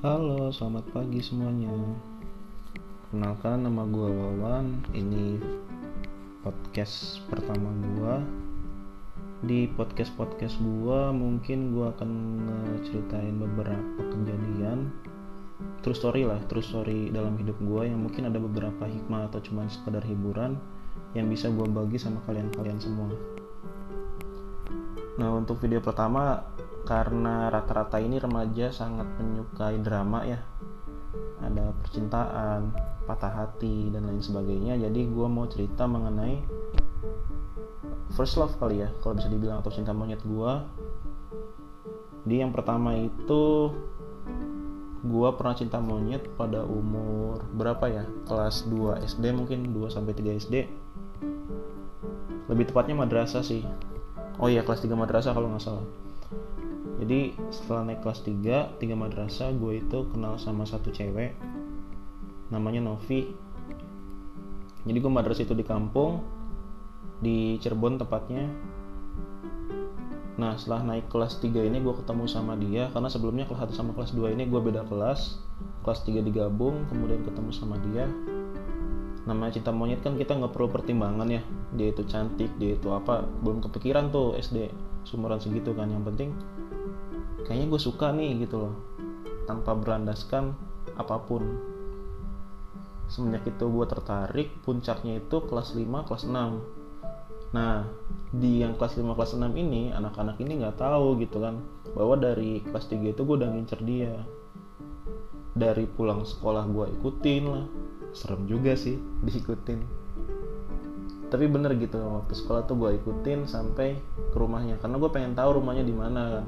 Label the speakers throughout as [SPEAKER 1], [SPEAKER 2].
[SPEAKER 1] Halo, selamat pagi semuanya. Kenalkan nama gue Wawan. Ini podcast pertama gue. Di podcast podcast gue mungkin gue akan ceritain beberapa kejadian true story lah, true story dalam hidup gue yang mungkin ada beberapa hikmah atau cuman sekedar hiburan yang bisa gue bagi sama kalian-kalian semua. Nah untuk video pertama karena rata-rata ini remaja sangat menyukai drama ya. Ada percintaan patah hati dan lain sebagainya. Jadi gue mau cerita mengenai first love kali ya kalau bisa dibilang atau cinta monyet gue di yang pertama itu gue pernah cinta monyet pada umur berapa ya? Kelas 2 SD mungkin 2 sampai 3 SD lebih tepatnya madrasah sih oh iya kelas 3 madrasah kalau nggak salah. Jadi setelah naik kelas 3 3 madrasah gue itu kenal sama satu cewek namanya Novi. Jadi gue madrasah itu di kampung di Cirebon tepatnya. Nah setelah naik kelas 3 ini gue ketemu sama dia karena sebelumnya kelas 1 sama kelas 2 ini gue beda kelas. Kelas 3 digabung kemudian ketemu sama dia namanya cinta monyet kan kita nggak perlu pertimbangan ya. Dia itu cantik dia itu apa belum kepikiran tuh SD sumuran segitu kan. Yang penting kayaknya gue suka nih gitu loh. Tanpa berlandaskan apa pun. Semenjak itu gue tertarik puncaknya itu kelas 5 kelas 6 nah di yang kelas 5 kelas 6 ini anak-anak ini nggak tahu gitu kan bahwa dari kelas 3 itu gue udah ngincer dia. Dari pulang sekolah gue ikutin lah serem juga sih. Diikutin. Tapi bener gitu waktu sekolah tuh gue ikutin sampai ke rumahnya. Karena gue pengen tahu rumahnya di mana kan.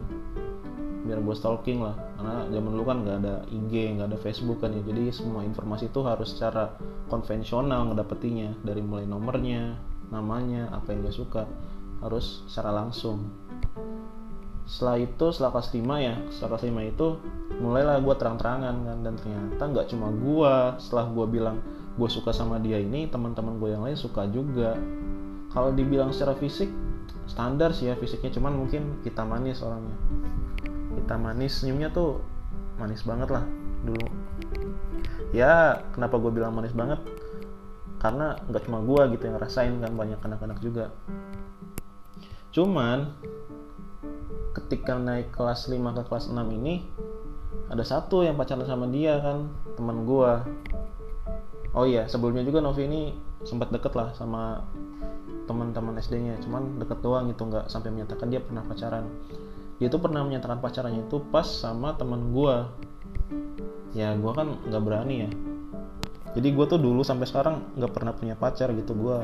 [SPEAKER 1] Biar gue stalking lah. Karena zaman dulu kan nggak ada IG nggak ada Facebook kan ya. Jadi semua informasi itu harus secara konvensional ngedapetinya dari mulai nomornya namanya apa yang dia suka. Harus secara langsung setelah itu setelah kelas 5 ya setelah kelas 5 itu mulailah gue terang-terangan kan. Dan ternyata nggak cuma gue setelah gue bilang gue suka sama dia ini teman-teman gue yang lain suka juga. Kalau dibilang secara fisik standar sih ya fisiknya. Cuman mungkin kita manis orangnya. Kita manis senyumnya tuh manis banget lah dulu. Ya kenapa gue bilang manis banget? Karena nggak cuma gue gitu yang ngerasain kan banyak anak-anak juga. Cuman ketika naik kelas 5 ke kelas 6 ini ada satu yang pacaran sama dia kan teman gue oh iya sebelumnya juga Novi ini sempat deket lah sama teman-teman SD-nya cuman deket doang gitu nggak sampai menyatakan dia pernah pacaran. Dia tuh pernah menyatakan pacarannya itu pas sama temen gue ya gue kan nggak berani ya. Jadi gue tuh dulu sampai sekarang nggak pernah punya pacar gitu gue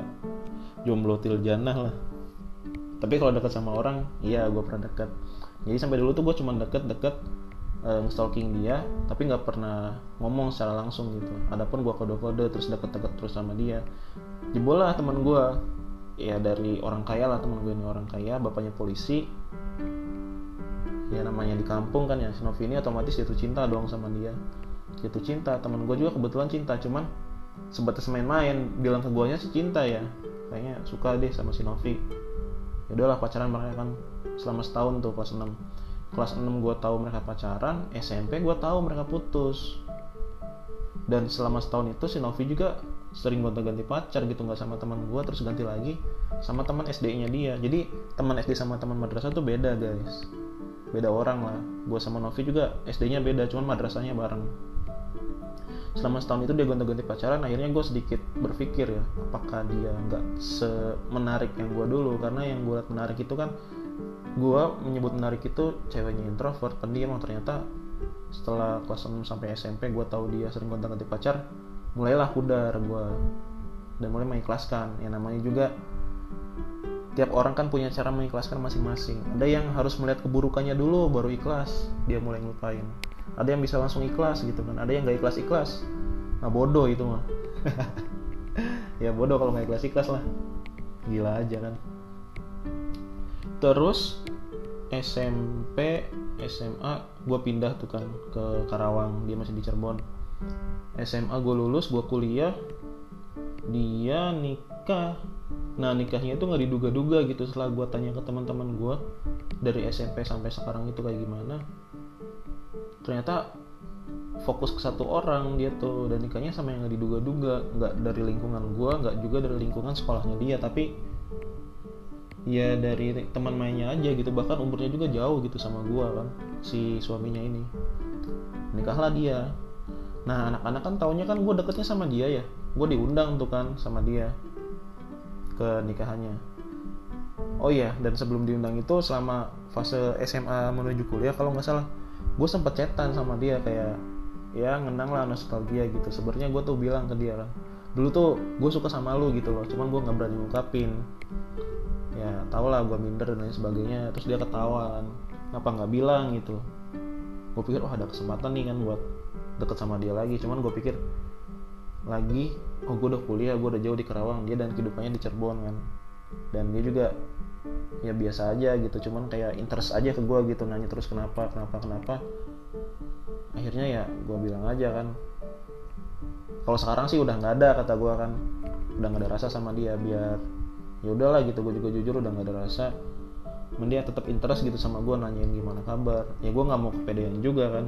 [SPEAKER 1] jomblo til janah lah tapi kalau deket sama orang iya gue pernah deket. Jadi sampai dulu tuh gue cuma deket-deket um, stalking dia tapi nggak pernah ngomong secara langsung gitu. Adapun gue kode-kode terus deket-deket terus sama dia. Jebol lah teman gue ya dari orang kaya lah teman gue ini orang kaya bapaknya polisi. Ya namanya di kampung kan ya si Novi ini otomatis jatuh cinta dong sama dia. Jatuh cinta teman gue juga kebetulan cinta cuman sebatas main-main. Bilang ke guanya sih cinta ya. Kayaknya suka deh sama si Novi ya udahlah pacaran mereka kan selama setahun tuh kelas 6 kelas 6 gue tahu mereka pacaran SMP gue tahu mereka putus. Dan selama setahun itu si Novi juga sering gonta ganti pacar gitu nggak sama teman gue terus ganti lagi sama teman SD-nya dia. Jadi teman SD sama teman madrasah tuh beda guys. Beda orang lah. Gue sama Novi juga SD-nya beda cuman madrasahnya bareng selama setahun itu dia gonta-ganti pacaran akhirnya gue sedikit berpikir ya apakah dia nggak semenarik yang gue dulu? Karena yang gue lihat menarik itu kan gue menyebut menarik itu ceweknya introvert pendiam. Yang ternyata setelah kelas 6 sampai SMP gue tahu dia sering gonta-ganti pacar mulailah pudar gue dan mulai mengikhlaskan. Yang namanya juga tiap orang kan punya cara mengikhlaskan masing-masing. Ada yang harus melihat keburukannya dulu baru ikhlas. Dia mulai ngelupain ada yang bisa langsung ikhlas gitu kan ada yang gak ikhlas ikhlas. Nah bodoh itu mah. Ya bodoh kalau nggak ikhlas ikhlas lah. Gila aja kan. Terus SMP SMA gue pindah tuh kan ke Karawang. Dia masih di Cirebon. SMA gue lulus gue kuliah. Dia nikah. Nah nikahnya itu nggak diduga-duga gitu setelah gue tanya ke teman-teman gue dari SMP sampai sekarang itu kayak gimana ternyata fokus ke satu orang dia tuh dan nikahnya sama yang nggak diduga-duga. Nggak dari lingkungan gue nggak juga dari lingkungan sekolahnya dia. Tapi ya dari teman mainnya aja gitu. Bahkan umurnya juga jauh gitu sama gue kan si suaminya ini. Nikahlah dia. Nah anak-anak kan taunya kan gue deketnya sama dia ya. Gue diundang tuh kan sama dia ke nikahannya. Oh iya dan sebelum diundang itu selama fase SMA menuju kuliah kalau nggak salah gue sempet chatan sama dia kayak ya ngenang lah nostalgia gitu. Sebenarnya gue tuh bilang ke dia kan dulu tuh gue suka sama lu gitu loh. Cuman gue nggak berani ngungkapin. Ya tau lah gue minder dan lain sebagainya. Terus dia ketawa kan ngapa nggak bilang? gitu. Gue pikir oh ada kesempatan nih kan buat deket sama dia lagi. Cuman gue pikir lagi? Oh gue udah kuliah gue udah jauh di Kerawang dia dan kehidupannya di Cirebon kan dan dia juga ya biasa aja gitu cuman kayak interest aja ke gue gitu nanya terus kenapa kenapa kenapa. Akhirnya ya gue bilang aja kan kalau sekarang sih udah nggak ada kata gue kan. Udah nggak ada rasa sama dia biar ya udahlah gitu gue juga jujur udah nggak ada rasa. Dia tetap interest gitu sama gue nanyain gimana kabar. Ya gue nggak mau kepedean juga kan.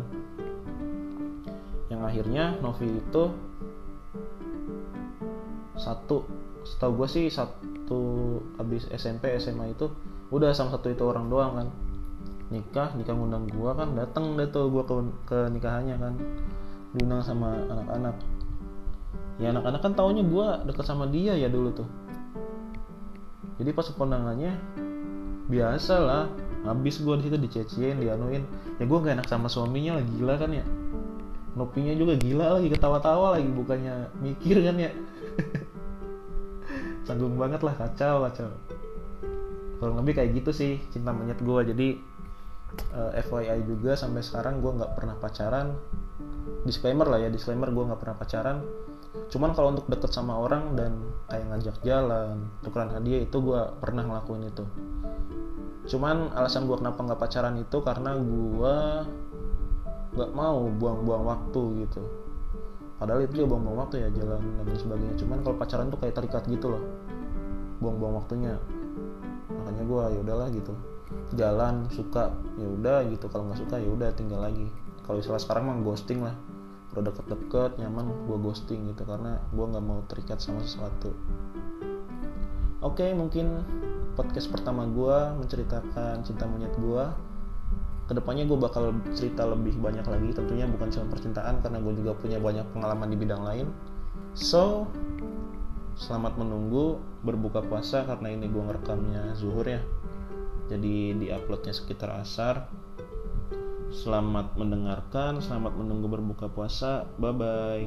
[SPEAKER 1] Yang akhirnya Novi itu satu setahu gue sih satu habis SMP SMA itu udah sama satu itu orang doang kan. Nikah nikah ngundang gua kan dateng deh tuh gua ke, ke nikahannya kan. Diundang sama anak-anak. Ya anak-anak kan taunya gua deket sama dia ya dulu tuh. Jadi pas kondangannya biasa lah. Habis gua di situ dicecien dianuin. Ya gua gak enak sama suaminya lah gila kan ya. Nopinya juga gila lagi ketawa-tawa lagi bukannya mikir kan ya sanggung banget lah kacau kacau. Kurang lebih kayak gitu sih cinta monyet gua. Jadi uh, eh, FYI juga sampai sekarang gue nggak pernah pacaran. Disclaimer lah ya disclaimer gue nggak pernah pacaran. Cuman kalau untuk deket sama orang dan kayak ngajak jalan tukeran hadiah itu gue pernah ngelakuin itu. Cuman alasan gue kenapa nggak pacaran itu karena gue nggak mau buang-buang waktu gitu padahal itu juga buang-buang waktu ya jalan dan sebagainya. Cuman kalau pacaran tuh kayak terikat gitu loh. Buang-buang waktunya. Makanya gue ya udahlah gitu. Jalan suka ya udah gitu. Kalau nggak suka ya udah tinggal lagi. Kalau istilah sekarang mah ghosting lah. Udah deket-deket nyaman gue ghosting gitu. Karena gue nggak mau terikat sama sesuatu. Oke mungkin podcast pertama gue menceritakan cinta monyet gue ke depannya gue bakal cerita lebih banyak lagi tentunya bukan cuma percintaan karena gue juga punya banyak pengalaman di bidang lain. So selamat menunggu berbuka puasa karena ini gue ngerekamnya zuhur ya. Jadi di uploadnya sekitar asar. Selamat mendengarkan selamat menunggu berbuka puasa. Bye bye